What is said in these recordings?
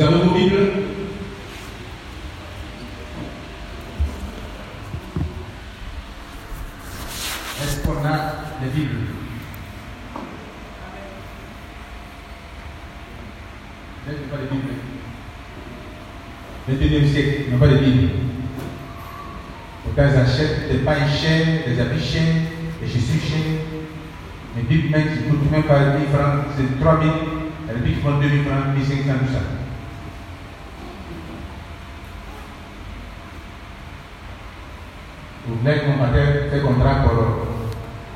Vous avez vos Bibles Est-ce qu'on a les Bibles? Est-ce qu'on n'a pas de Bible 21e siècle, il n'y a pas de Bible. Pourtant, ils achètent des pains chers, des habits chers, des chaussures chères. Les Bibles même qui coûtent même pas 1000 francs, c'est 3000. Et les Bibles font 2000 francs, 1500, tout ça. Mon père faire contrat pour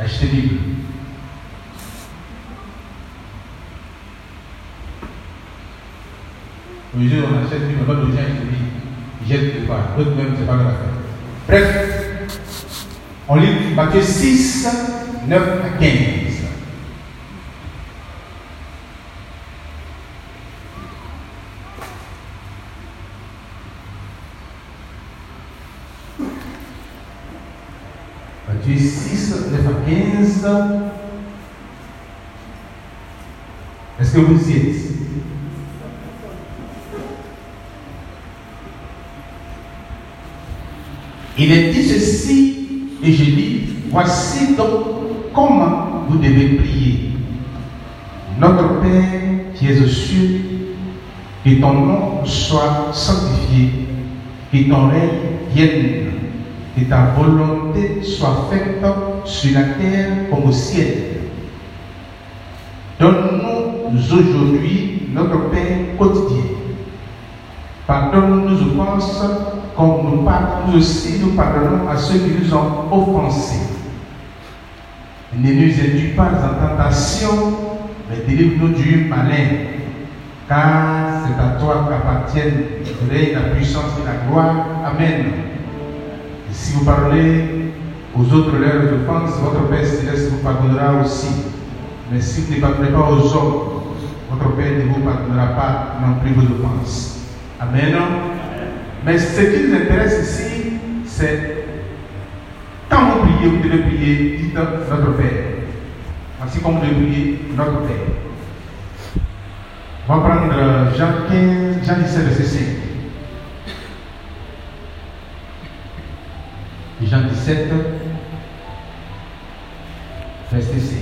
acheter Bible. Aujourd'hui, on achète on donne aux gens, ils se disent, ils part. D'autres même, c'est pas affaire. Bref, on lit Matthieu 6, 9 à 15. Matthieu 6, 9 à 15. Est-ce que vous y êtes? Il est dit ceci, et je dis, voici donc comment vous devez prier. Notre Père qui es aux cieux, que ton nom soit sanctifié, que ton règne vienne, que ta volonté soit faite sur la terre comme au ciel. Donne-nous aujourd'hui notre paix quotidien. Pardonne-nous nos offenses comme nous pardonnons aussi, nous pardonnons à ceux qui nous ont offensés. Ne nous induis pas en tentation, mais délivre-nous du malin. Car c'est à toi qu'appartiennent la puissance et la gloire. Amen. Si vous parlez aux autres leurs offenses, votre Père céleste vous pardonnera aussi. Mais si vous ne pardonnez pas aux hommes, votre Père ne vous pardonnera pas non plus vos offenses. Amen. Mais ce qui nous intéresse ici, c'est quand vous priez, vous devez prier, dites notre Père. Ainsi comme vous devez prier notre Père. On va prendre Jean 15, Jean 17, verset 5. Jean 17, verset 5.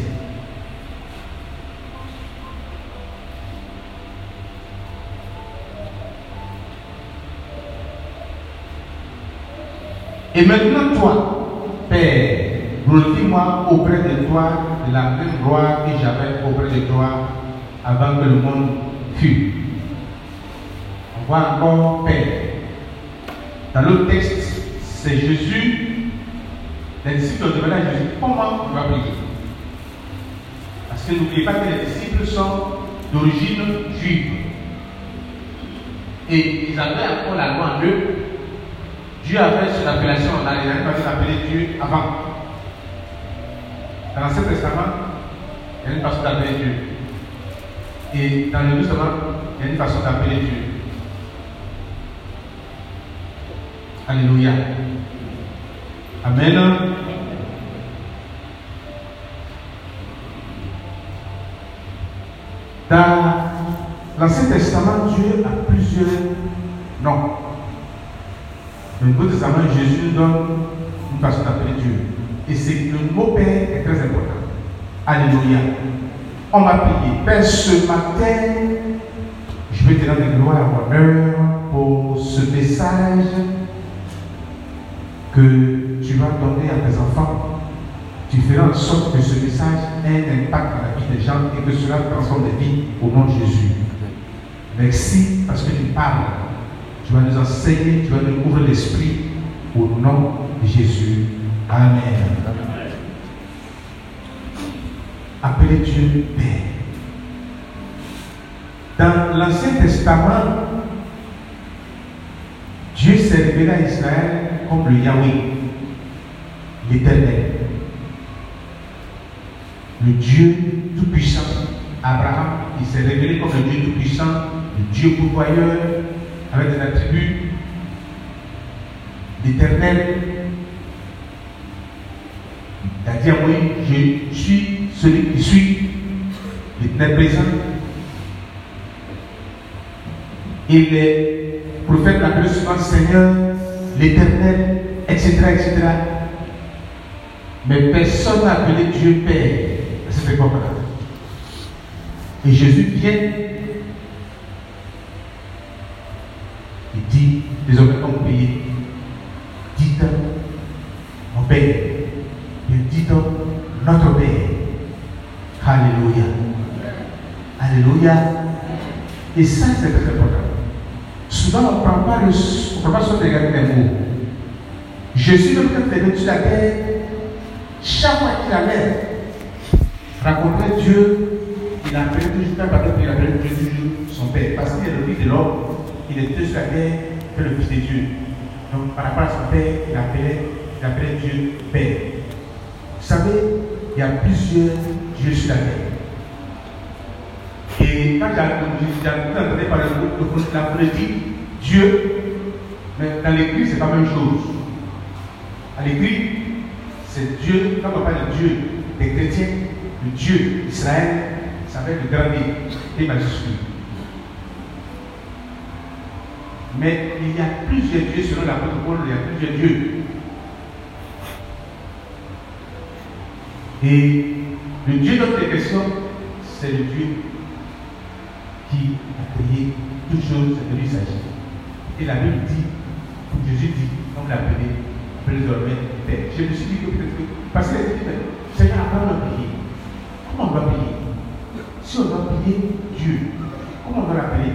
Et maintenant, toi, Père, glorifie-moi auprès de toi de la même gloire que j'avais auprès de toi avant que le monde fût. On voit encore Père. Dans l'autre texte, c'est Jésus. Les disciples demandaient à Jésus comment tu vas prier? Parce que n'oubliez pas que les disciples sont d'origine juive. Et ils avaient encore la loi en eux Dieu avait son appellation, on pas appeler Dieu avant. Dans l'Ancien Testament, il y a une façon d'appeler Dieu. Et dans le Nouveau Testament, il y a une façon d'appeler Dieu. Alléluia. Amen. Dans l'Ancien Testament, Dieu a plusieurs noms. Le Nouveau Testament, Jésus donne une façon d'appeler Dieu. Et c'est le mot Père est très important. Alléluia. On va prier. Père, ce matin, je vais te donner gloire et honneur pour ce message que vas donner à tes enfants. Tu feras en sorte que ce message ait un impact dans la vie des gens et que cela transforme des vies au nom de Jésus. Merci parce que tu parles. Tu vas nous enseigner, tu vas nous ouvrir l'esprit au nom de Jésus. Amen. Appelez Dieu Père. Dans l'Ancien Testament, Dieu s'est révélé à Israël comme le Yahweh, l'éternel, le Dieu tout-puissant. Abraham, il s'est révélé comme le Dieu tout-puissant, le Dieu pourvoyeur, avec des attributs d'éternel. Il a dit à je suis celui qui suis, l'éternel présent. Et les prophètes l'appelaient souvent Seigneur, l'Éternel, etc., etc. Mais personne n'a appelé Dieu Père à cette époque-là. Et Jésus vient. Il dit, désormais quand vous payez, dites mon Père. Il dit notre Père. Alléluia. Alléluia. Et ça, c'est très important. Souvent, on ne prend pas, le, on prend pas sur les mots. Jésus, même quand est venu sur la terre, chaque fois qu'il allait rencontrer Dieu, il appelait toujours, parce qu'il appelait toujours son Père. Parce qu'il est le fils de l'homme, il était sur la terre que le fils de Dieu. Donc, par rapport à son Père, il appelait, il appelait Dieu Père. Vous savez, il y a plusieurs dieux sur la terre. Et quand entendu parler de la politique, Dieu, mais dans l'église, c'est pas la même chose. À l'église, c'est Dieu, quand on parle de Dieu, des chrétiens, le Dieu d'Israël, ça va être le grand et majuscule. Mais il y a plusieurs dieux selon la Paul, il y a plusieurs dieux. Et le Dieu de notre question, c'est le Dieu qui a créé toutes choses, de lui s'agit. Et la Bible dit, Jésus dit, appelé, appelé désormais. Je me suis dit que peut-être que, parce dit, Seigneur, avant de payer, comment on va payer Si on doit payer Dieu, comment on va l'appeler?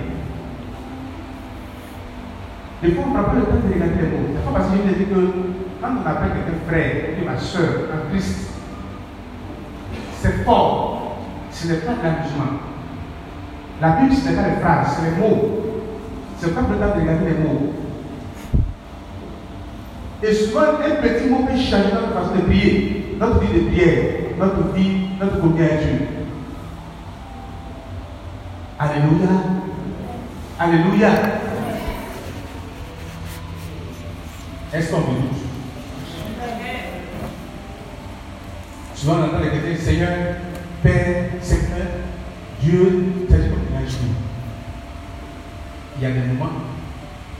Des fois, on ne prend pas le temps de regarder les mots. Des fois, parce que je me dis que quand on appelle quelqu'un frère, ou ma soeur, en Christ, c'est fort. Ce n'est pas de l'amusement. La Bible, ce n'est pas les phrases, c'est les mots. C'est pas le temps de regarder les mots. Et souvent, un petit mot peut changer notre façon de prier, notre vie de prière, notre vie, notre communion à Dieu. Alléluia. Alléluia. Est-ce qu'on veut Souvent, on entend les chrétiens, Seigneur, Père, Seigneur, Dieu, comme il Il y a des moments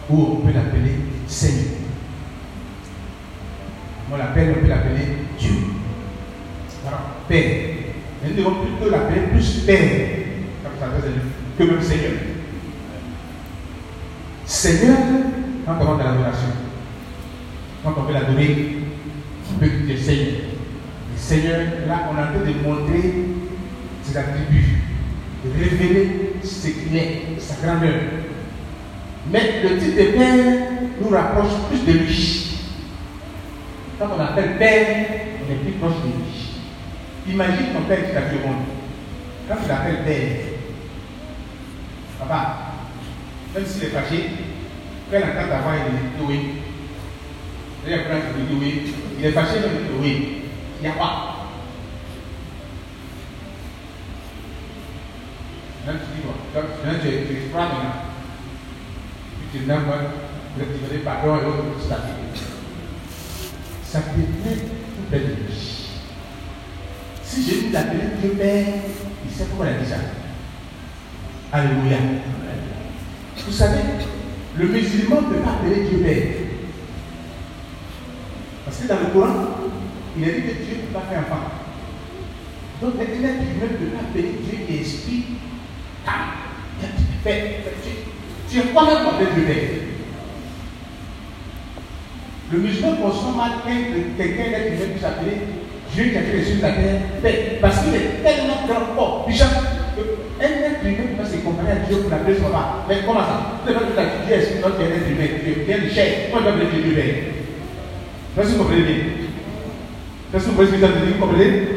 où on peut l'appeler Seigneur. Plus Père, que même Seigneur. Seigneur, quand on rentre dans l'adoration, quand on veut l'adorer, on peut dire Seigneur? Seigneur, là, on a en train de montrer ses attributs, de révéler ce qu'il est, sa grandeur. Mais le titre de Père nous rapproche plus de lui. Quand on appelle Père, on est plus proche de lui. Imagine ton Père qui t'a fait au monde. Quand tu l'appelles Père, papa, même s'il est fâché, quand il entend ta voix, il dit oui. Il dit oui. Il est fâché, il dit. Il n'y a pas. Maintenant, tu dis quoi Maintenant, tu, tu explores maintenant. Tu et l'autre, tu t'appliques. Ça te plaît tout belle. Si Jésus t'appelait Dieu Père, il sait pourquoi il a dit ça. Alléluia. Vous savez, le musulman ne peut pas appeler Dieu Père. Parce que dans le Coran, il a dit que Dieu ne peut pas faire enfant. Donc, dit même ne peut pas appeler Dieu qui esprit calme. Tu es quoi-même appelé Dieu Père. Le musulman conçoit mal quelqu'un d'être humain qui s'appelle Dieu qui a fait les choses de la terre, parce qu'il est tellement grand fort, puissant, qu'un être humain peut se comparer à Dieu pour l'appeler son papa. Mais comment ça? Ne peux pas dire Dieu est notre être humain, Dieu vient de chair, comment tu appeler Dieu Père Est-ce que vous comprenez? Bien Est-ce que vous comprenez ce que ça veut dire? Vous comprenez?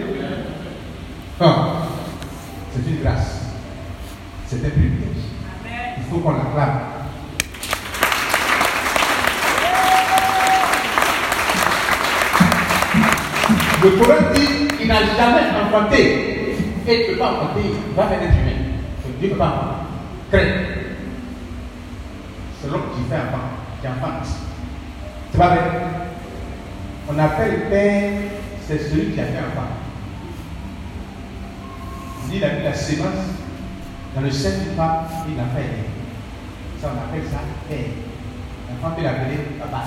Non. C'est une grâce. C'est un privilège. Il faut qu'on l'acclame. Le Coran dit qu'il n'a jamais enfanté. Et il ne peut pas enfanter, il va faire être humain. Dieu ne peut pas enfanter. C'est l'homme qui fait enfant, qui enfante. C'est pas vrai. On appelle père, c'est celui qui a fait enfant. Il a mis la sémence dans le sein du pape, il n'a pas aidé. Ça, on appelle ça père. L'enfant peut l'appeler papa.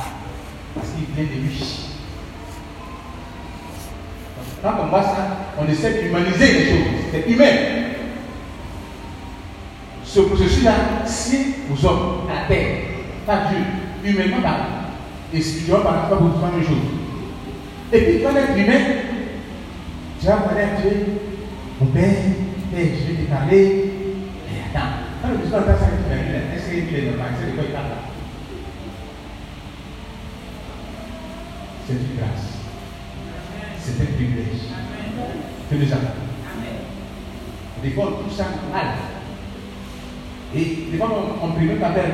Parce qu'il vient de lui. Quand on voit ça, on essaie d'humaniser les choses. C'est humain. Ce processus-là, si aux hommes, à terre, pas Dieu, humainement parlant, et spirituellement parlant, pas pour faire une chose. Et puis, quand l'être humain, tu vas parler à Dieu, mon père, je vais te parler. Mais attends, quand le besoin de ça, est-ce qu'il est normal? C'est de quoi il parle C'est une grâce. C'est un privilège que nous avons. Des fois, on trouve ça mal. Et des fois, on ne peut même pas faire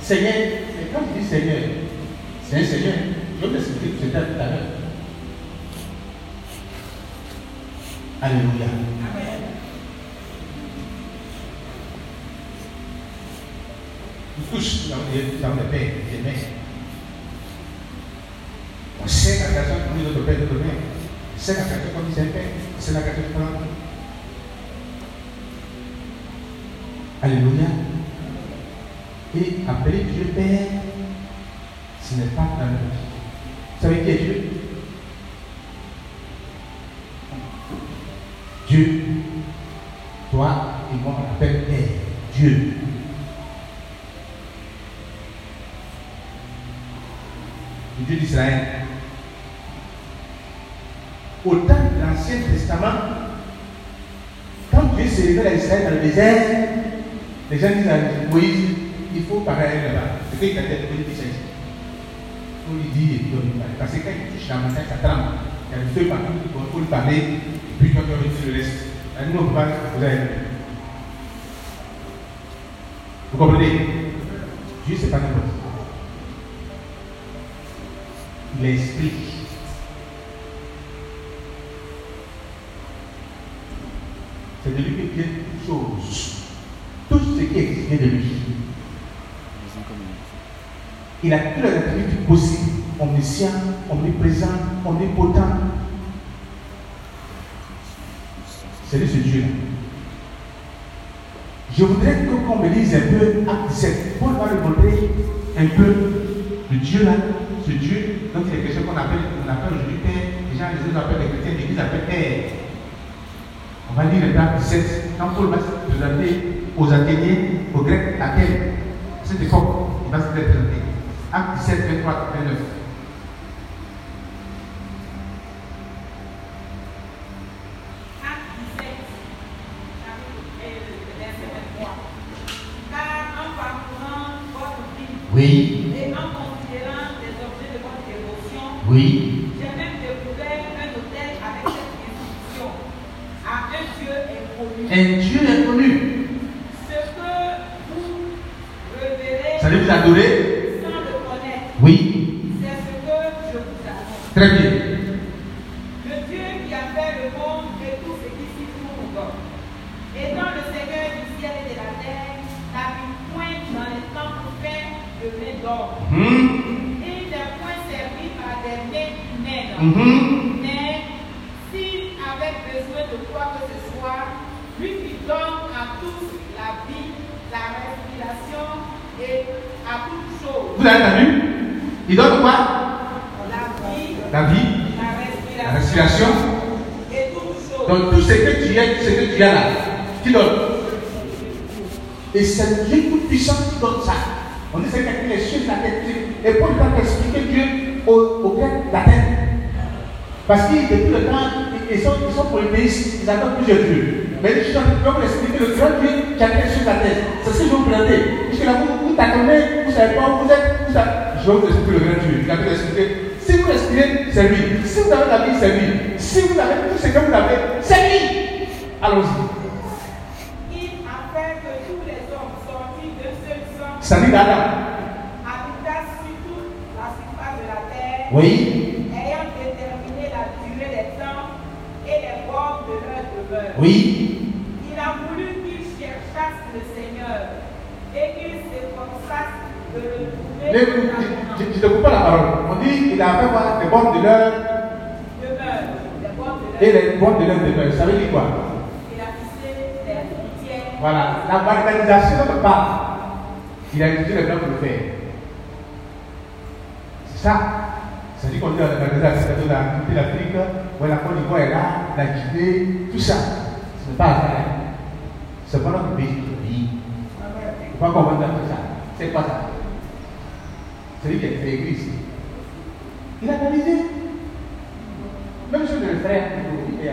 Seigneur, mais quand tu dis Seigneur, c'est un Seigneur. Je vais t'expliquer que c'était tout à l'heure. Alléluia. Nous tous, avons des pères, des mères. On sait la création comme dit notre père, notre mère. Sait la création comme dit un père. C'est la création comme Alléluia. Et appeler Dieu Père, ce n'est pas un Vous savez qui est Dieu Dieu. Toi et moi, on appelle Père. Dieu. Le Dieu d'Israël. Au temps de l'Ancien Quand Dieu s'est révélé à Israël dans le désert, les gens disent à Moïse, il faut parler là-bas. C'est qu'il a fait le ici. Il faut lui dire et on lui parle. Parce que quand il touche la montagne, ça tremble. Il y a le feu partout, il faut lui parler, et puis quand on dit le reste. Nous, on ne peut pas vous Vous comprenez? Dieu, ce n'est pas n'importe quoi. Il explique. C'est de lui que viennent toutes choses. Tout ce qui existe vient de lui. Il a tous les attributs possibles omniscient, omniprésent, omnipotent. C'est lui ce Dieu-là. Je voudrais qu'on me dise un peu Acte 17. Paul va nous montrer un peu le Dieu là, ce Dieu dont il est question qu'on appelle, appelle aujourd'hui Père. Les gens, les appellent les chrétiens, l'Église appelle Père. On va lire Acte 17. Quand Paul va se présenter aux Athéniens, aux Grecs, Athènes, à cette époque, il va se présenter. Acte 17, 23, 29. Oui. Et en considérant les objets de votre dévotion, Oui. j'ai même découvert un hôtel avec cette inscription à un Dieu inconnu. Un Dieu inconnu. Ce que vous révérez Ça veut vous adorer sans le connaître, Oui. c'est ce que je vous annonce. Très bien. Le Dieu qui a fait le monde et tout ce qui s'y trouve, étant le Seigneur du ciel et de la terre, n'a mis point dans les temples faits de main d'or. Mhm. Il n'est point servi par des mains humaines. Mhm. Mais s'il avait besoin de quoi que ce soit, lui qui donne à tous la vie, la respiration et à toutes choses, Vous avez entendu Il donne quoi la vie, La vie, la la respiration respiration. et toutes choses. Donc tout ce que tu es, tout ce que tu as là, qui donne. Et c'est Dieu tout-puissant qui donne ça. On dit c'est quelqu'un qui est sur la tête. Et Paul va expliquer Dieu au, au grec la tête. Parce qu'ils, depuis le temps, ils sont, ils sont polythéistes, ils adorent plusieurs dieux. Mais je de vous expliquer le grand Dieu qui a créé sur la terre. C'est ce que je vais vous présenter. Puisque là, vous, vous t'attendez, vous ne savez pas où vous êtes. Vous. Je vais vous expliquer le grand Dieu. Il a tout expliqué. Si vous respirez, c'est lui. Si vous avez la vie, c'est lui. Si vous avez tout ce que vous avez, c'est lui. Allons-y. Il a fait que tous les hommes sortis d'un seul sang Salut d'Adam. habitassent sur toute la surface de la terre, Oui. ayant déterminé la durée des temps et les bornes de leur demeure. Oui. Il a voulu qu'ils cherchassent le Seigneur et qu'ils s'efforçassent de le trouver je ne coupe pas la parole. On dit qu'il a fait voir les bornes de leur et les bornes de leur demeure. Ça veut dire quoi? Il a fixé les frontières. Voilà. La barbarisation de part. Il a utilisé les blancs pour le faire. C'est ça. Ça dit qu'on dit dans la de l'Afrique, la Côte d'Ivoire est là, la Guinée, tout ça. Pas. C'est pas notre. Il faut pas comprendre ça. C'est pas ça. C'est lui qui a fait l'église. Il a analysé. Même chose le frère, il a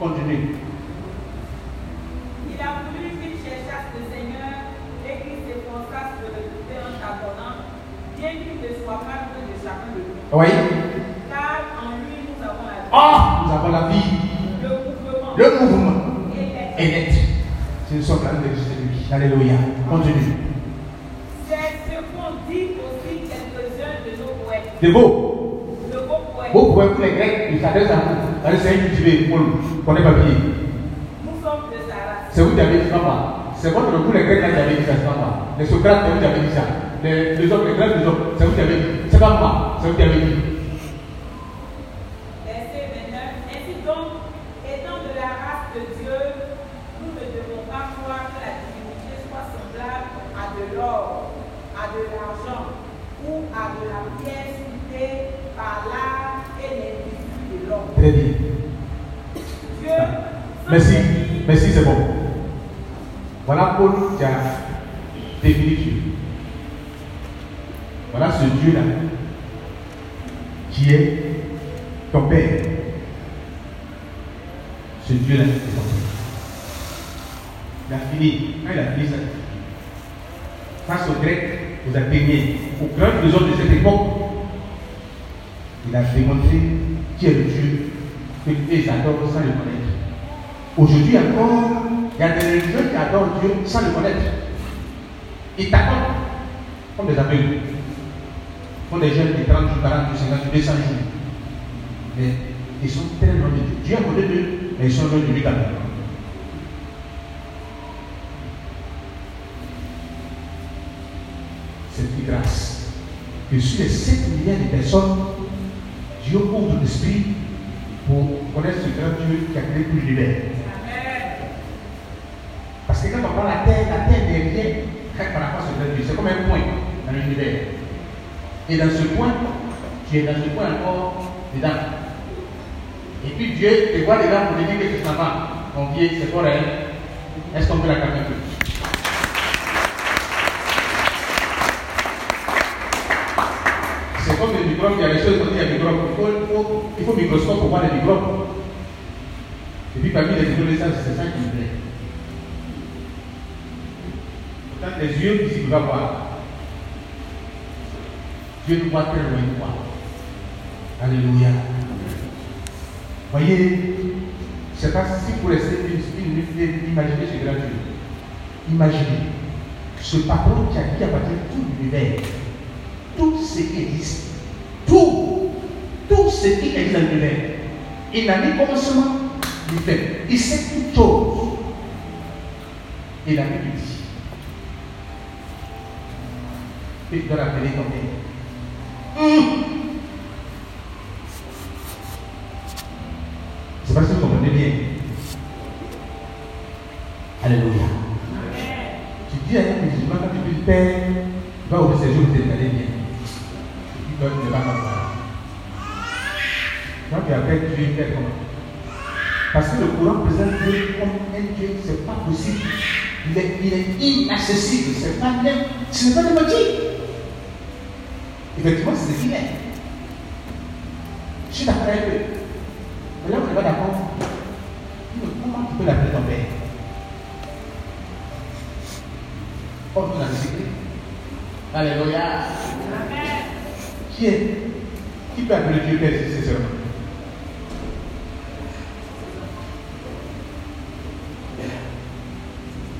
Continue. Il a voulu qu'il cherchasse le Seigneur et qu'il s'efforçasse de le trouver en charbonnant, bien qu'il ne soit pas loin de chacun de nous. Oui. Car en lui, nous avons la vie. Avons la vie. Le mouvement. Et net. C'est une sorte de lui. Alléluia. Continue. C'est ce qu'ont dit aussi quelques-uns de nos poètes. De beaux. De beaux poètes. Beaux poètes pour les Grecs, ils s'adressent à vous. Allez, c'est cultivé, pour les papiers. Nous sommes de Sarah. C'est vous qui avez dit ça, C'est votre coup, les Grecs, qui avez dit ça, c'est pas moi. Les Socrates, c'est vous qui avez dit ça. Les, les hommes, les Grecs, les hommes, c'est vous qui avez dit. C'est pas moi, c'est vous qui avez dit. Très bien. Merci. Merci, c'est bon. Voilà Paul qui a défini Dieu. Voilà ce Dieu-là qui est ton Père. Ce Dieu-là qui est ton Père. Il a fini. Quand il a fini ça, face aux Grecs, aux Athéniens, aux grandes maisons de cette époque, il a démontré qui est le Dieu que les adorent sans le connaître. Aujourd'hui encore, il y a des religieux qui adorent Dieu sans le connaître. Ils t'attendent comme des aveugles, comme des jeunes de 30 jours, 40 jours, 50 jours, 200 jours. Mais ils sont tellement de Dieu. Dieu est côté d'eux, mais ils sont loin de lui quand même. C'est une grâce que sur les 7 milliards de personnes, Dieu ouvre l'esprit pour connaître ce grand Dieu qui a créé tout l'univers. Parce que quand on prend la terre, la terre n'est rien par rapport à ce grand Dieu. C'est comme un point dans l'univers. Et dans ce point, tu es dans ce point encore dedans. Et puis Dieu te voit dedans pour te dire que tu s'en vas. Mon pied, c'est pour elle. Est-ce qu'on peut la calmer C'est comme les microbes, il y a des choses comme il y a des microbes. Il faut, il faut, il faut microscope pour voir les microbes. Et puis parmi les adolescents, c'est ça qui me plaît. Pourtant, les yeux ici, tu vas voir. Dieu nous voit très loin de toi. Alléluia. Voyez, je ne sais pas si vous laissez une minute d'imaginer ce grand Dieu. Imaginez ce patron qui a dit à partir de tout l'univers tout ce qui existe, tout ce qui existe dans l'univers. Il n'a ni commencement, ni fait. Il sait toute chose. Il a mis tout dit. Et tu dois l'appeler ton père. Hum. C'est parce que vous comprenez bien. Alléluia. Tu dis à un musulman quand tu dis Père, va ouvrir ses jours, tu bien ne va pas voir. Donc, avec Dieu, comment Parce que le courant présente Dieu comme un Dieu, ce n'est pas possible. Il est, il est inaccessible. Ce n'est pas, ce n'est pas de motif. Effectivement, c'est ce qu'il est. Je suis d'accord avec eux. Mais là, on n'est pas d'accord. Comment tu peux l'appeler ton père? Oh, nous avons secret. Alléluia. Qui est Qui peut appeler Dieu Père si c'est seulement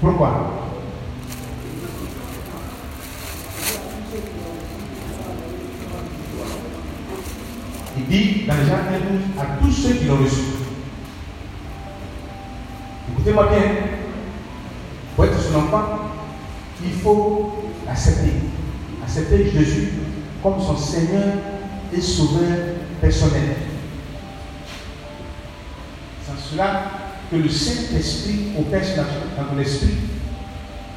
Pourquoi Il dit dans les Jean 1 à tous ceux qui l'ont reçu. Écoutez-moi bien. Pour être son enfant, il faut accepter. Accepter Jésus comme son Seigneur et Sauveur personnel. Sans cela, que le Saint-Esprit opère dans ton esprit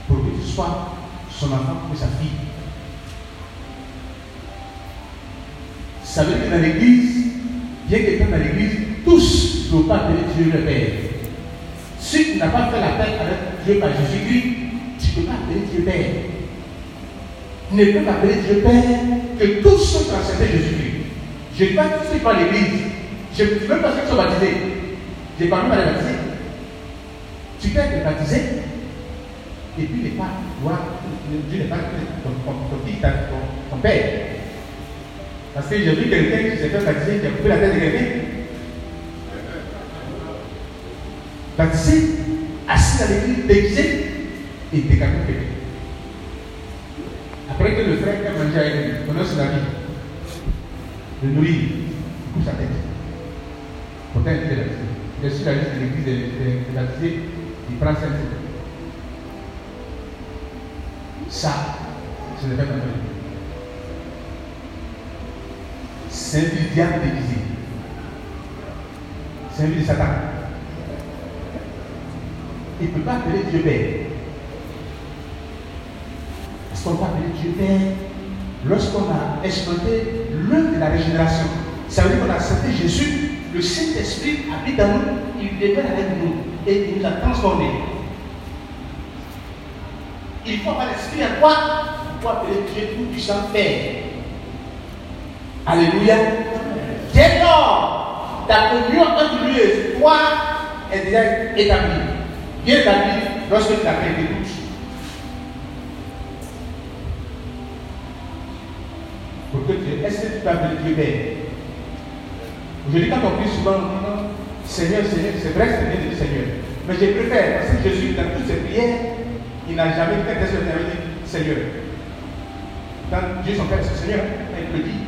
pour que tu sois son enfant ou sa fille. Ça veut dire que dans l'église, bien que dans l'église, tous ne peuvent pas appeler Dieu le Père. Si tu n'as pas fait la paix avec Dieu par Jésus-Christ, tu ne peux pas appeler Dieu Père. Tu ne peux pas appeler Dieu Père que tous ceux qui ont accepté Jésus-Christ. Je ne dis pas vont l'église. Je ne même pas ceux qui sont baptisés. J'ai pas même à les baptiser. Tu peux être baptisé et puis les pas Dieu n'est pas ton, père. Parce que j'ai vu quelqu'un qui s'est fait baptiser, qui a coupé la tête de quelqu'un. Baptisé, assis dans l'église, déguisé, et décapité. Après que le frère qui a mangé avec lui, pendant son vie, le nourrir, il coupe sa tête. Pourtant, il était baptisé. Il est sur la liste de l'église des baptisés, il prend 5 Ça, ce n'est pas notre C'est un diable déguisé. C'est un de Satan. Il ne peut pas appeler Dieu Père. Est-ce qu'on peut appeler Dieu Père lorsqu'on a exploité l'œuvre de la régénération Ça veut dire qu'on a accepté Jésus, le Saint-Esprit habite dans nous, il demeure avec nous et il nous a transformés. Il faut avoir l'esprit à quoi? Pour appeler Dieu tout-puissant Père. Alléluia. Dès lors, ta communion entre lui et toi est déjà établie. Bien établie lorsque tu l'appelles écoute. Pour que tu est-ce que tu peux appeler Dieu Père Aujourd'hui, quand on prie souvent, dit Seigneur, Seigneur, c'est vrai c'est bien de Seigneur. Mais je préfère, parce que Jésus, dans toutes ses prières, il n'a jamais fait un dit Seigneur. Quand Dieu son Père, c'est Seigneur, il le dit.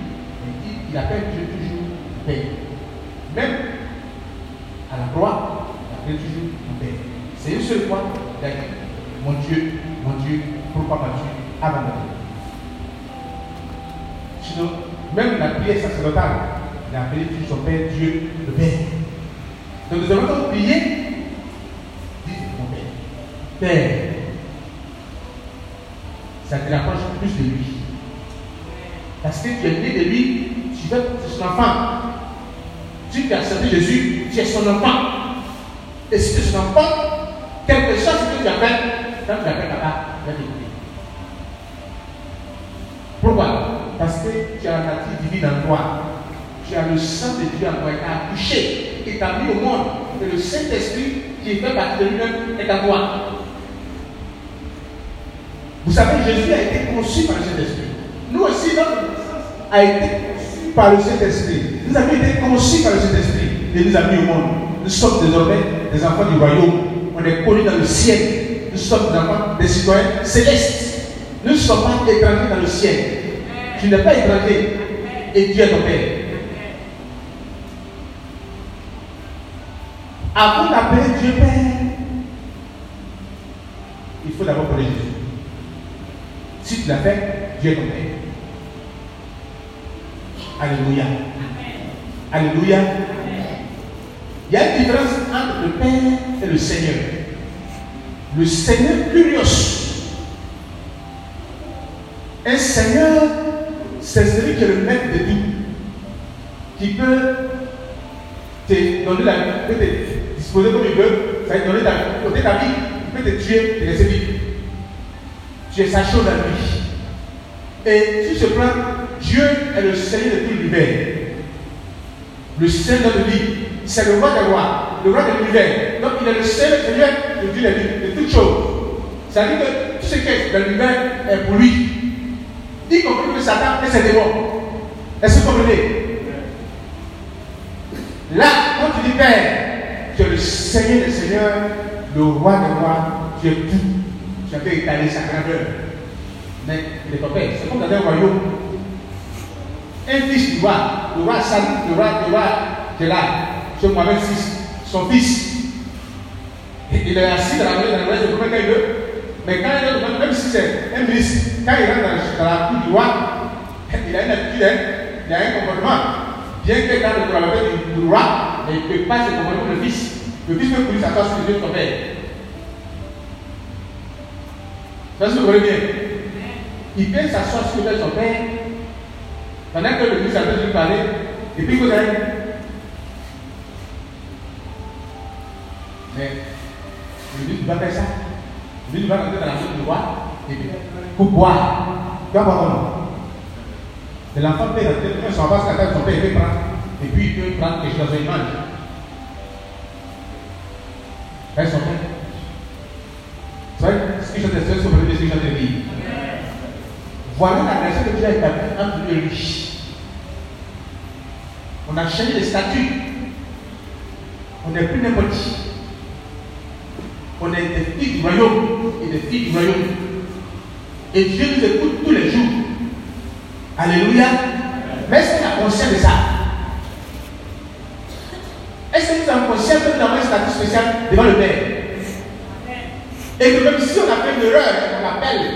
Il, dit, il appelle Dieu toujours Père. Même à la croix, il appelle toujours Père. C'est une seule fois dit Mon Dieu, mon Dieu, pourquoi m'as-tu abandonné? Sinon, même la prière sacerdotale, il a appelé son Père, Dieu, le Père. Donc nous allons prier, dites mon Père. Père, ça te rapproche plus de lui. Parce que tu es né de lui, tu es son enfant. Tu as accepté Jésus, tu es son enfant. Et si tu es son enfant, quelque chose que tu appelles, quand tu appelles papa, il va t'écouter. Pourquoi? Parce que tu as la nature divine en toi. Tu as le sang de Dieu en toi, il t'a accouché, il t'a mis au monde. Et le Saint-Esprit qui fait partie de lui-même est en toi. Vous savez, Jésus a été conçu par le Saint-Esprit. Nous aussi, notre a été conçu par le Saint-Esprit. Nous avons été conçus par le Saint-Esprit et nous a mis au monde. Nous sommes désormais des enfants du royaume. Connus dans le ciel. Nous sommes enfants des citoyens célestes. Nous ne sommes pas étrangers dans le ciel. Tu n'es pas étranger et Dieu est ton Père. Avant d'appeler Dieu Père, il faut d'abord connaître Jésus. Si tu fait, Dieu est ton Père. Alléluia. Alléluia. Il y a une différence entre le Père et le Seigneur. Le Seigneur Curios. Un Seigneur, c'est celui qui est le maître de tout. Qui peut te donner la peut te disposer comme il veut, ça donner ta, ta vie, il peut te tuer, te laisser vivre. Tu es sa chose à lui. Et sur ce plan, Dieu est le Seigneur de tout l'univers. Le Seigneur de vie, c'est le roi des rois, le roi de l'univers. Donc il est le Seigneur de Dieu de, de choses. C'est-à-dire que tout ce qui est dans l'univers est pour lui. Y compris que Satan et ses démons. Est-ce que vous comprenez? Là, quand tu dis Père, tu es le Seigneur des Seigneurs, le roi des rois, tu es tout. Tu as fait étaler sa grandeur. Mais ton père. C'est comme dans un royaume. Un fils du roi, le roi Sam, le roi, le roi Gérard, c'est Mohamed VI, son fils. Il est assis dans la maison, dans la maison, quand il veut. Mais quand il est même si c'est un ministre, quand il rentre dans, la cour du roi, il a une attitude, il a un comportement. Bien que dans le collaborateur du roi, il ne peut pas se comporter comme le fils. Le fils peut courir s'asseoir sur les yeux de son père. Bien. Il vient s'asseoir sur les yeux de son père. Pendant que le fils a de lui parler, et puis vous avez. Mais, le fils va faire ça. Le va rentrer dans la chambre de puis, pour boire. Tu vas boire comment Et l'enfant peut rentrer, il s'en va de son père, il peut prendre, et puis il peut prendre quelque chose une mange. Elles sont prêtes. Vous savez ce que je te dis, ce que je te dis. Voilà la relation que Dieu a établie entre et lui. On a changé les statuts. On n'est plus n'importe qui. On est des filles du royaume et des filles du royaume. Et Dieu nous écoute tous les jours. Alléluia. Mais est-ce qu'on a conscience de ça? Est-ce que nous avons que nous avons un statut spécial devant le Père? Et que même si on a fait une erreur, qu'on appelle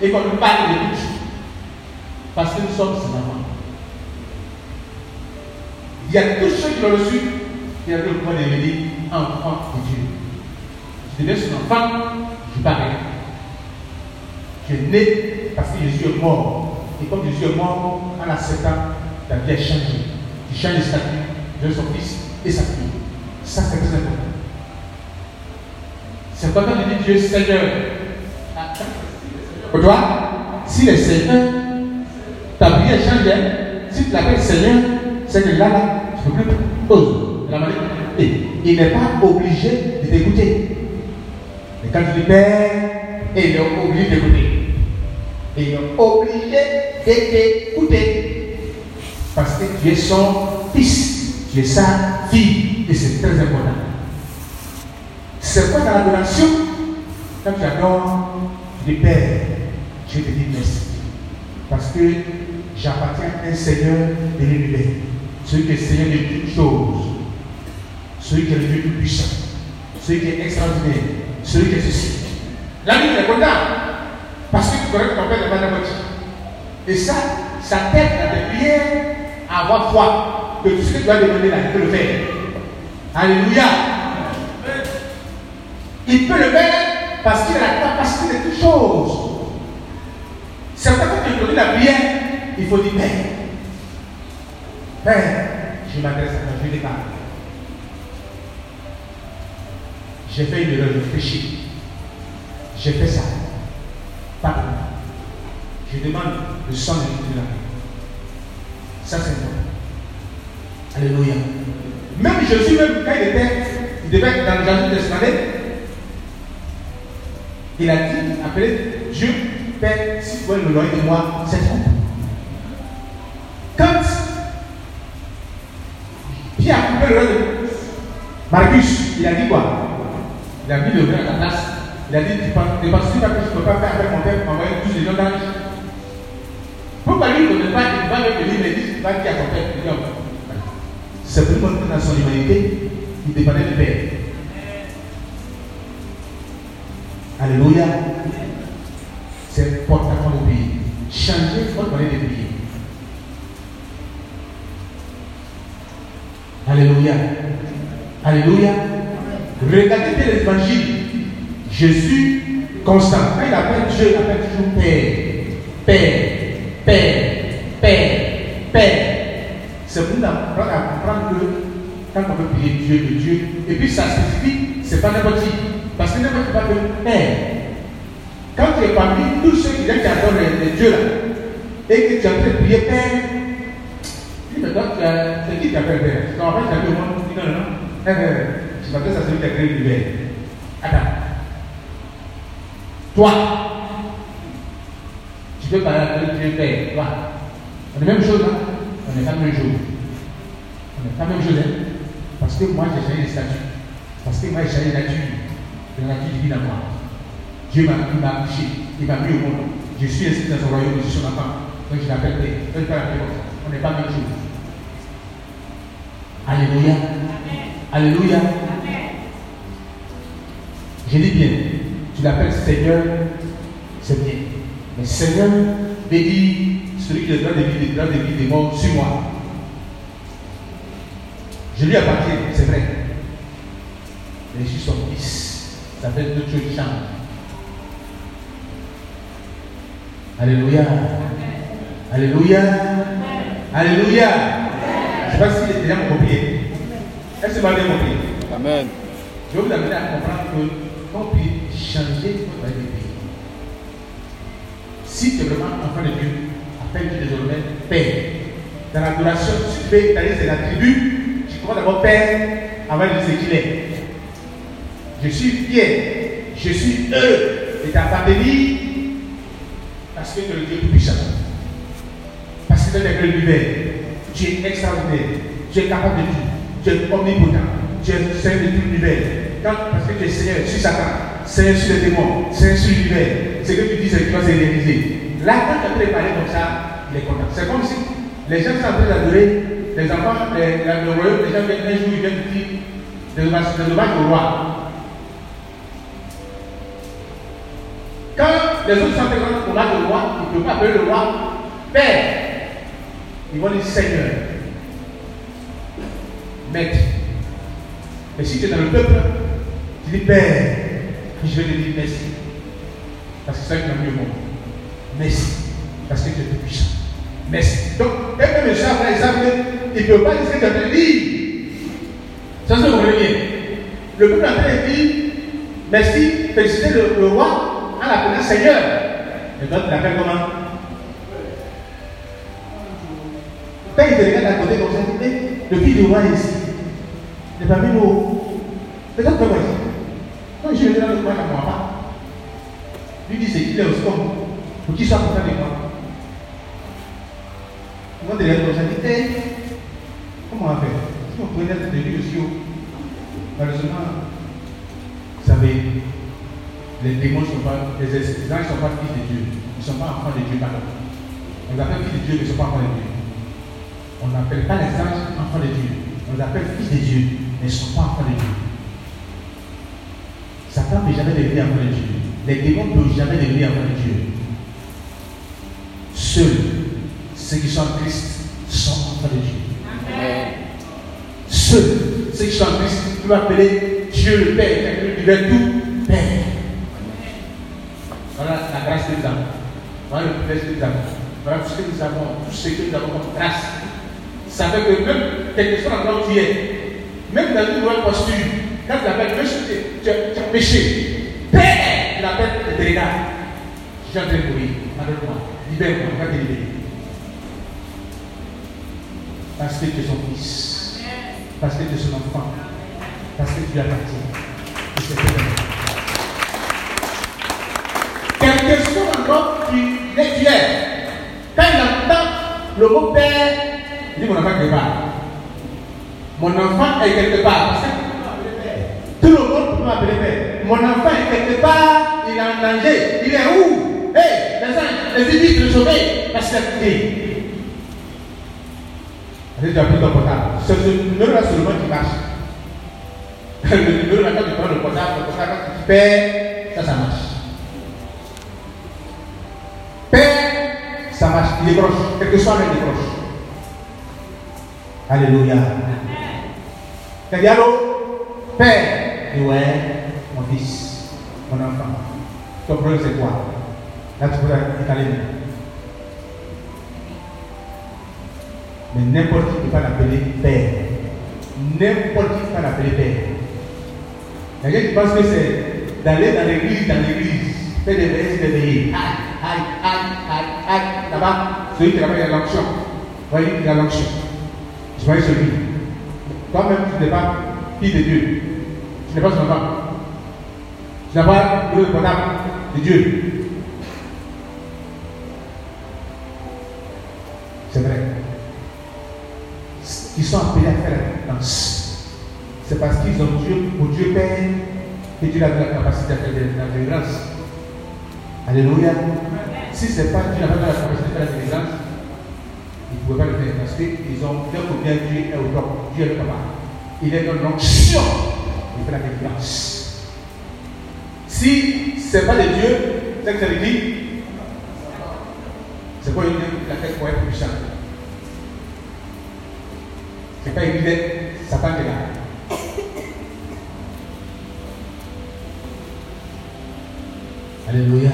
et qu'on nous parle de tout, parce que nous sommes ses enfants. Il y a tous ceux qui l'ont reçu qui ont le pouvoir de devenir enfant de Dieu. Je deviens son enfant, je parle. Tu es né parce que Jésus est mort. Et comme Jésus est mort, en acceptant, ta vie a changé. Tu changes de statut de son fils et sa fille. Ça, c'est très important. C'est important de dire Dieu Seigneur. Pour toi, si le Seigneur, ta vie a changé, si tu l'appelles Seigneur, que là, là, tu ne peux plus il n'est pas obligé de t'écouter. Mais quand tu dis Père, il est obligé d'écouter. Il est obligé de t'écouter. Parce que tu es son fils, tu es sa fille. Et c'est très important. C'est quoi dans l'adoration? Quand tu adores, tu Père, je te dis merci. Parce que j'appartiens à un Seigneur de l'univers. Celui qui est Seigneur de toutes choses. Celui qui est le Dieu tout-puissant. Celui qui est extraordinaire. Celui qui est ceci. La vie est content. Parce que tu connais ton père n'est pas n'importe Et ça, ça t'aide à à avoir foi. Que tout ce que tu vas demander là, il peut le faire. Alléluia. Il peut le faire parce qu'il a la capacité de toutes choses. C'est pour ça que tu donnes la prière, il faut dire Père. Père, je m'adresse à toi, je vais parler. J'ai fait une erreur, j'ai. J'ai fait ça. Pardon. Je demande le sang de paix. Ça, c'est moi. Alléluia. Même Jésus, même quand il était, il devait être dans le jardin de il a dit, appelé Dieu, Père, si vous pouvez me de moi cette coupe. Quand Pierre a coupé le de Marcus, il a dit quoi? Il a mis le roi à la place. Il a dit, tu penses que je ne peux pas faire avec mon père pour m'envoyer tous les gens Pourquoi lui, il ne pas, il va dire, va dire à ton père, c'est pour dans son humanité, il dépendait du Père. Alléluia. C'est important de prier. Changer votre manière de prier. Alléluia. Alléluia. Regardez l'évangile. Jésus, constant. Quand il appelle Dieu, il appelle toujours Père. Père. Père. Père. Père. C'est pour nous à comprendre que quand on veut prier Dieu, le Dieu, et puis ça spécifie, c'est pas n'importe qui. Parce que n'importe pas de Père. Quand tu es parmi tous ceux qui adorent les, dieux là, et que tu train de prier Père, dis mais toi, c'est qui qui Père? Tu t'en rappelles, tu as tu non, non. Je m'appelle ça celui qui a créé l'univers. Attends. Toi, tu peux parler avec Dieu Père, toi. On est même chose là. On n'est pas même chose. On n'est pas même chose, hein? Parce que moi, j'ai changé les statuts. Parce que moi, j'ai changé la nature de la nature divine à moi. Dieu m'a accouché, il m'a mis au monde. Je suis inscrit dans son royaume, je suis son enfant. Donc je l'appelle Père. Donc. On n'est pas même chose. Alléluia. Alléluia. Je dis bien, tu l'appelles Seigneur, c'est bien. Mais Seigneur veut dire celui qui est dans des vies, dans des vies des morts sur moi. Je lui appartiens, c'est vrai. mais je suis son fils. Ça fait deux choses changent. Alléluia. Alléluia. Alléluia. Je ne sais pas si les gens m'ont compris. Est-ce que vous m'avez compris? Amen. Je vais vous amener à comprendre que quand on peut changer votre vie. Si tu es vraiment enfant de Dieu, appelle-tu désormais Père. Dans l'adoration, tu fais ta liste des attributs, tu commences d'abord Père avant de ce qu'il est. Je suis fier, je suis heureux de t'appartenir parce que tu es le Dieu tout-puissant. Parce que tu es le l'univers. Tu es extraordinaire. Tu es capable de tout. Tu es omnipotent. Tu es Seigneur de tout l'univers. Parce que tu es Seigneur sur Satan, Seigneur sur les démons, Seigneur sur l'univers. Ce que tu dis, c'est que tu vas se réaliser. Là, quand tu as préparé comme ça, il est content. C'est comme si les gens sont en train d'adorer, les enfants, les, le royaume, les gens viennent un jour, ils viennent dire des hommages au roi. Quand les autres sont présents pour le roi, ils ne peuvent pas appeler le roi Père. Ils vont dire Seigneur, Maître. Mais si tu es dans le peuple, je vais te dire merci. Parce que c'est ça qui m'a mis au monde. Merci. Parce que tu es puissant. Merci. Donc, eux-mêmes, les gens, par exemple, ils ne peuvent pas dire que tu dire. Ça, c'est bien. Le peuple de dire merci, féliciter le, le roi en l'appelant Seigneur. Et toi, tu l'appelles comment? Quand il te regarde à côté comme ça, il dit le fils du roi est ici. Il pas mis au. Mais quand tu Quand je le pas. Lui dit c'est qu'il est aussi vous. Pour qu'il soit content de moi. Il est comme comment on faire? Si on être de lui aussi. Malheureusement, vous savez, les démons ne sont pas, les anges ne sont pas fils de Dieu. Ils ne sont pas enfants de Dieu, pardon. On les appelle fils de Dieu, mais ils ne sont pas enfants de Dieu. On n'appelle pas les anges enfants de Dieu. On les appelle fils de Dieu, mais ils ne sont pas enfants de Dieu. Satan ne peut jamais devenir de Dieu. Les démons ne peuvent jamais devenir de Dieu. Seuls ceux qui sont en Christ sont enfants de Dieu. Seuls ceux qui sont en Christ peuvent appeler Dieu le Père, qui créé l'univers tout, Père. Voilà la grâce que nous avons. Voilà le privilège que nous avons. Voilà tout ce que nous avons, tout ce que nous avons comme grâce. Ça fait que même, quel que soit l'endroit où tu es, même dans une nouvelle posture, quand tu l'appelles, même tu, as- péché, Père, l'appelles, tu te regardes. Je suis en de mourir, pardonne-moi, libère-moi, tu es libéré. Parce que tu es son fils, parce que tu es son enfant, parce que tu lui appartiens. Quel que soit l'endroit où tu es, tu es, quand il entend le mot Père, il dit mon enfant est quelque part. Mon enfant est quelque part. Que le monde peut m'appeler Père. Mon enfant est quelque part, il est en danger. Il est où? Hé, les anges, les églises le sauver. Parce a quitté. Allez, tu as pris ton portable. C'est ce numéro-là seulement qui marche. Le numéro là, quand tu prends le portable, le portable, quand tu perds, ça, ça marche. Père, ça marche, il décroche, quel que soit le décroche. Alléluia. T'as dit allô Père, mon fils, mon enfant. Ton problème c'est quoi? Là tu peux étaler. Mais n'importe qui peut pas l'appeler Père. N'importe qui peut pas l'appeler Père. Il y a quelqu'un qui pense que c'est d'aller dans l'église, dans l'église, faire des veillées, des veillées. Aïe, aïe, aïe, aïe, aïe. Là-bas, celui qui y a l'onction. Voyez, il a l'onction. Je voyais celui. Toi-même, tu n'es pas fille de Dieu. Tu n'es pas son enfant. Tu pas le portable de Dieu. C'est vrai. Ils sont appelés à faire la délivrance. C'est parce qu'ils ont Dieu, pour Dieu Père, que Dieu a la capacité de faire la délivrance. Alléluia. Si ce n'est pas Dieu n'a pas la capacité de faire la délivrance, ils ne pouvaient pas le faire parce qu'ils ont fait combien Dieu est au top. Dieu est le papa. Il est dans l'onction il fait la délivrance. Si ce n'est pas de Dieu, c'est que ça veut dire C'est quoi une laquelle pour être puissant C'est pas évident, ça part de là. Alléluia.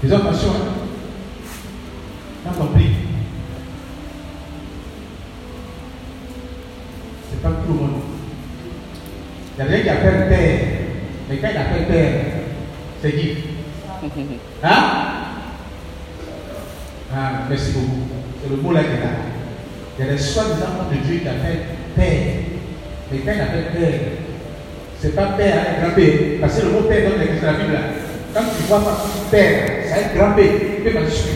Faisons attention. Merci beaucoup. C'est le mot là qui est là. Il y a des soi-disant de Dieu qui appellent père. Mais quand il appelle père, c'est pas père avec grand. Parce que le mot père de la Bible là. Quand tu vois pas père, grand P. Tu peux majuscule.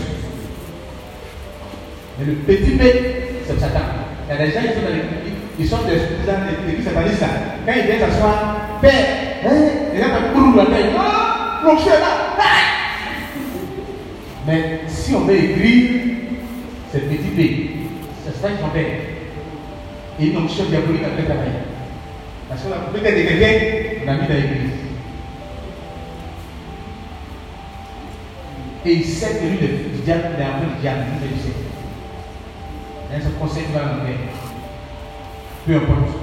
Mais le petit P, c'est Satan. Il y a des gens qui sont dans l'église, ils sont des dans l'église sataniste. Quand ils viennent s'asseoir, père, hein, les gens font la tête. Ah, là. Mais si on veut écrire, c'est petit P. C'est ça qu'ils père. Et une onction diabolique a fait travailler. Parce que peut-être des quelqu'un, on a mis dans l'église. Et il sait que lui, le diable, il est en train de diable, il sait. Il a ce conseil va l'enlever. Peu importe.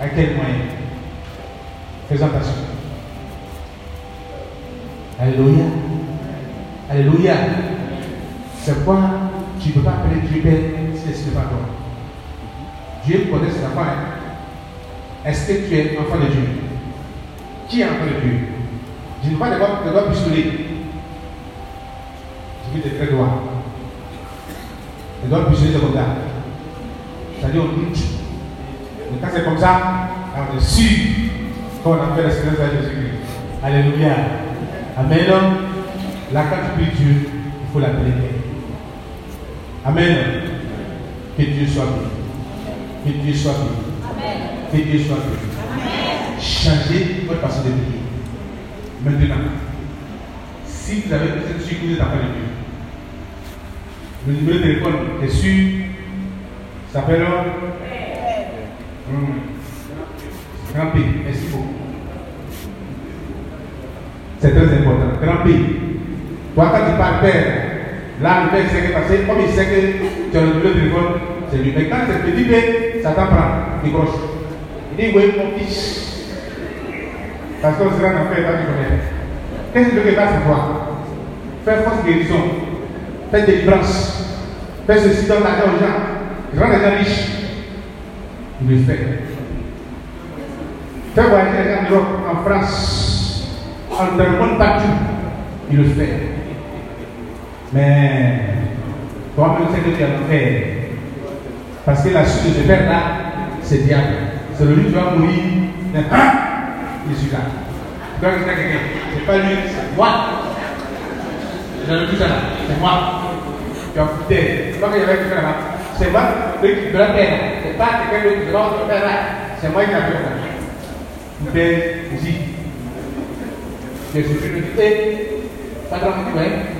À quel moyen. Faisons attention. Alléluia. Alléluia. C'est quoi? Tu ne peux pas appeler Dieu Père si ce n'est pas toi. Dieu connaît ses enfants. Hein. Est-ce que tu es enfant de Dieu? Qui est enfant de Dieu? Je ne vois pas de doigts pistoler. Je veux des très droits. Les doigts pistoler, c'est comme ça. C'est-à-dire, on doute. Mais quand c'est comme ça, on est sûr qu'on a fait l'expérience de Jésus-Christ. Alléluia. Amen. Là, quand tu Dieu, il faut l'appeler Amen. Que Dieu soit béni. Que Dieu soit béni. Que Dieu soit béni. Changez votre façon de prier. Maintenant, si vous avez sûr que vous êtes Dieu, le numéro de téléphone est sûr, s'appelle hum, Grand P. Merci beaucoup. C'est très important. Grand P. Toi, quand tu parles Père, Là, le père sait que comme il sait que tu as le téléphone, c'est lui. Mais quand c'est petit ça t'apprend, il croche. Il dit, oui, mon fils. Parce qu'on sera dans fait, tu. Qu'est-ce que tu veux que quoi Faire force guérison, faire délivrance, faire ceci, donne l'argent aux gens, rendre les gens riches. Il le fait. Faire voyager les gens en Europe, en France, en dans le partout. Il le fait. Mais toi-même, sais que tu as fait. Parce que la suite de ce père là, c'est diable. C'est le lui qui va mourir. Je suis là. Tu quelqu'un. C'est pas lui, c'est moi. Le dis ça là. C'est moi. Tu as fouté. C'est pas que j'avais fait là-bas. C'est moi, lui qui la terre. C'est pas quelqu'un d'autre qui va faire là. C'est moi qui a fait là. Fouté ici. Je suis venu. Pas de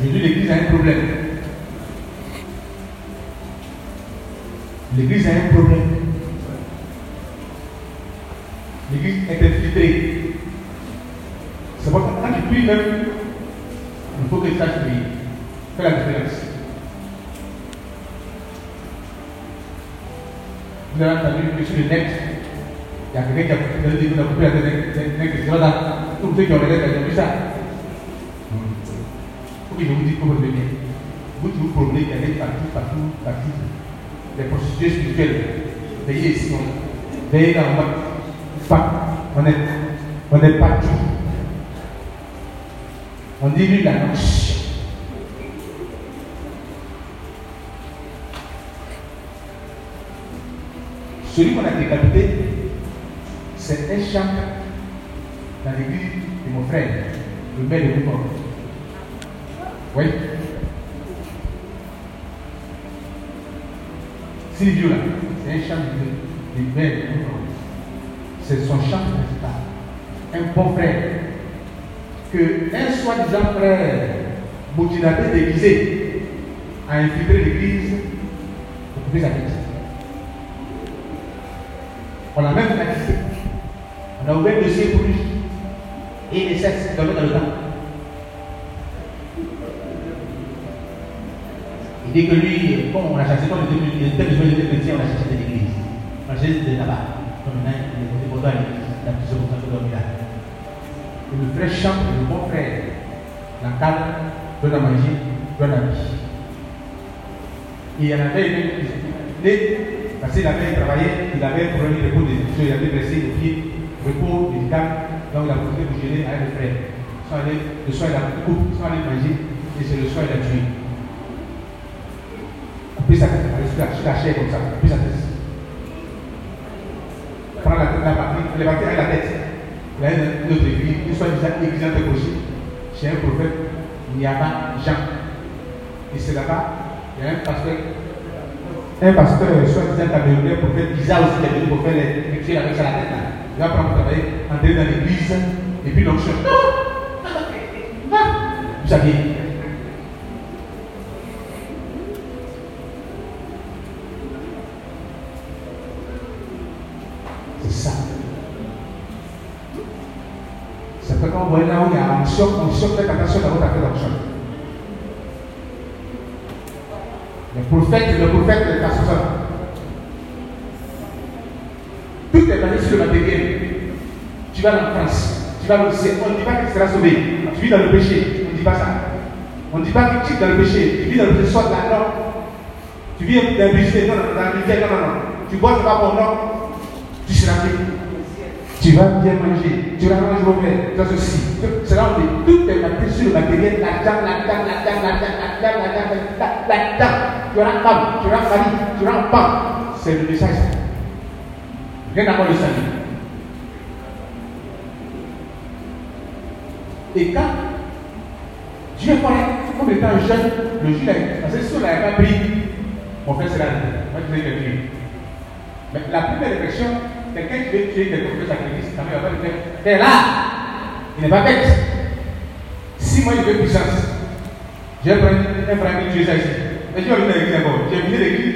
Aujourd'hui, l'Église a un problème. L'Église a un problème. L'Église est infiltrée. C'est pourquoi quand tu pries même, il faut que tu saches prier. Fais la différence. Vous avez entendu que sur le net, il y a quelqu'un qui a coupé la tête avec là. Tous ceux qui ont regardé, ils ont vu ça que je vous dis comment venir. Vous vous promenez, il partout, partout, partout. Les prostituées spirituelles. Veillez ici, veillez dans. On est, on est partout. On dit lui la noche. Celui qu'on a décapité, c'est un chant dans l'église de mon frère, le maire de mon oui. Sylvio là, c'est un chant de belle. C'est son chant principal. un bon frère, que un soi-disant frère motivateur déguisé a infiltré l'église pour couper sa. On a même baptisé. On a ouvert le dossier pour lui. Et il de dans le temps. Il dit que lui, comme on a chassé, comme il était de chrétien, on a chassé de l'église. On a chassé de là-bas. Comme maintenant, il est content à l'église. Il a pourcents de l'homme là. Et le frère chante, le bon frère, la calme, donne à manger, donne à vie. Et il y en avait une, parce qu'il avait travaillé, il avait pris le repos des il avait blessé le pied, repos médical, donc il a profité pour gêner avec le frère. Soit le soir il a coupé, soit allé manger, et c'est le soir il a tué. Sur la chair comme ça, sa tête. Prends la, la batterie, les batteries avec la tête. Une autre église, une soit disant église gaucher, chez un prophète, il n'y a pas Jean. Et c'est là-bas, il y a un pasteur un pasteur, soi-disant camerounais, pour faire bizarre aussi, qui est venu pour faire les avec ça la tête. Il va prendre travailler, entrer dans l'église, et puis l'onction. Vous saviez C'est ça. C'est pourquoi on voit là onction, onction, faites attention dans votre affaire d'onction. Le prophète, le prophète de ça. Tout est basé sur le matériel. Tu vas en France, tu vas au lycée, on ne dit pas que tu seras sauvé. Tu vis dans le péché, on ne dit pas ça. On ne dit pas que tu vis dans le péché, tu vis dans le péché, soit là. Tu vis dans le péché, non, non, dans le non, non. Tu bois, tu vas pour non, tu seras fait. Tu vas bien manger, tu vas manger au verre, tu ceci. C'est là où tout est basé sur le matériel, la dame, la dame, la dame, la dame, la dame, la dame, la dame. Tu auras femme, tu auras mari, tu auras femme. C'est le message. Rien à le salut. Et quand Dieu connaît, comme étant jeune, le juge, parce que si on n'avait pas pris, mon frère c'est Moi, je que Mais la première réflexion, quelqu'un qui veut tuer quelqu'un qui fait sacrifice, ça ne va pas le faire. Et là, il n'est pas bête. Si moi je veux puissance, prendre un frère qui tue ça ici. Mais tu venir à l'église d'abord. Venu à l'église.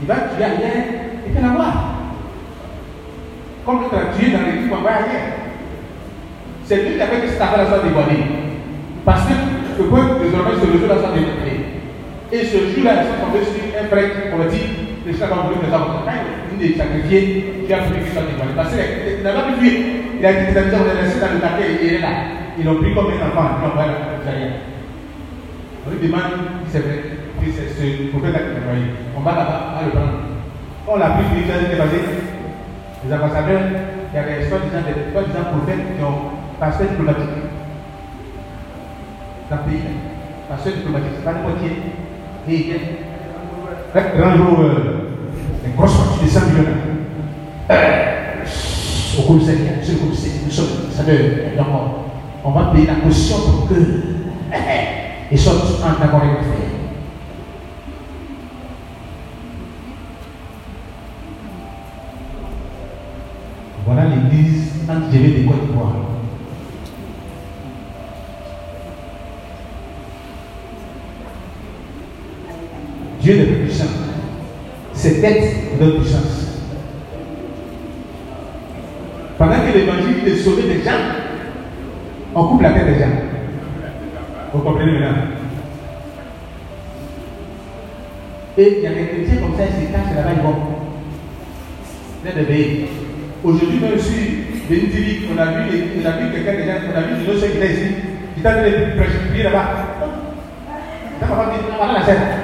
Il va tuer ailleurs et tu la voir. Comme tu as tué dans l'église, on va ailleurs. C'est lui qui a fait que cette affaire-là soit dévoilée. Parce que le point désormais, ce jour-là soit dévoilé. Et ce jour-là, ils sont tombés sur un qui converti, les gens ont voulu les avoir. Quand il est sacrifié, il a voulu qu'il soit dévoilé. Parce qu'il n'a pas pu fuir. Il a dit que on est resté dans le quartier et il est là. Ils l'ont pris comme un enfant, ils l'ont envoyé à la On lui demande c'est vrai que c'est ce prophète-là qui l'a envoyé. On va là-bas, on va le prendre. On l'a pris, il a passé. Les ambassadeurs, il y avait soi-disant des prophètes qui ont passé diplomatique. Dans le pays, passé diplomatique, c'est pas n'importe qui. Un jour, une grosse partie des 100 millions. Euh, au ça donc on va payer la caution pour que et soit en accord avec le. Voilà l'église antigénée des Côte d'Ivoire. Dieu n'est plus puissant. C'est tête de puissance. Pendant que l'évangile est sauvé des gens, on coupe la tête des gens. Vous comprenez maintenant? Et il y a des chrétiens comme ça, ils se cachent là-bas, ils vont. Les Aujourd'hui, même si venu on a vu, on a vu quelqu'un déjà, on a vu une autre qui est ici, qui t'a donné prier là-bas. Pas la.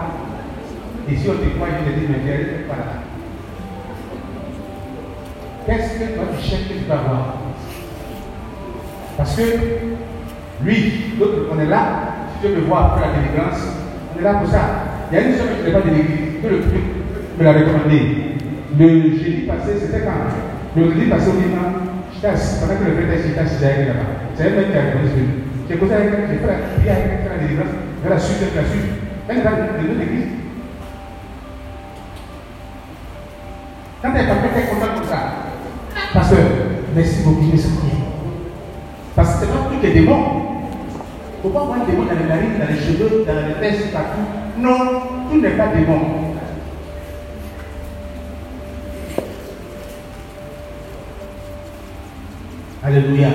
Et si on te voit, il te dit, mais Dieu, voilà. Qu'est-ce que toi tu cherches que tu vas voir Parce que lui, l'autre, on est là, si tu veux me voir faire la délivrance, on est là pour ça. Il y a une chose que je n'ai pas de l'église, que le truc me l'a recommandé. Le jeudi passé, c'était quand Le jeudi passé au assis, pendant que le frère était assis derrière là-bas. C'est mec qui a répondu. J'ai posé avec elle, j'ai fait la prière avec elle, la délivrance, je la suite, je la suite. Elle est dans notre Quand elle partie, elle est contente comme ça. Pasteur, merci beaucoup, merci beaucoup. Parce que c'est pas tout est démon. Il ne faut pas voir des démons dans les narines, dans les cheveux, dans les fesses, partout. Non, tout n'est pas démon. Alléluia.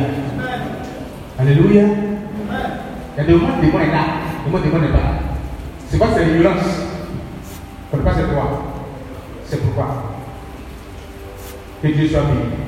Alléluia. Il y a des moments où le démon est là, des moments où le démon n'est pas là. C'est quoi cette violence Ce n'est pas quoi C'est pourquoi. Que Dieu soit béni.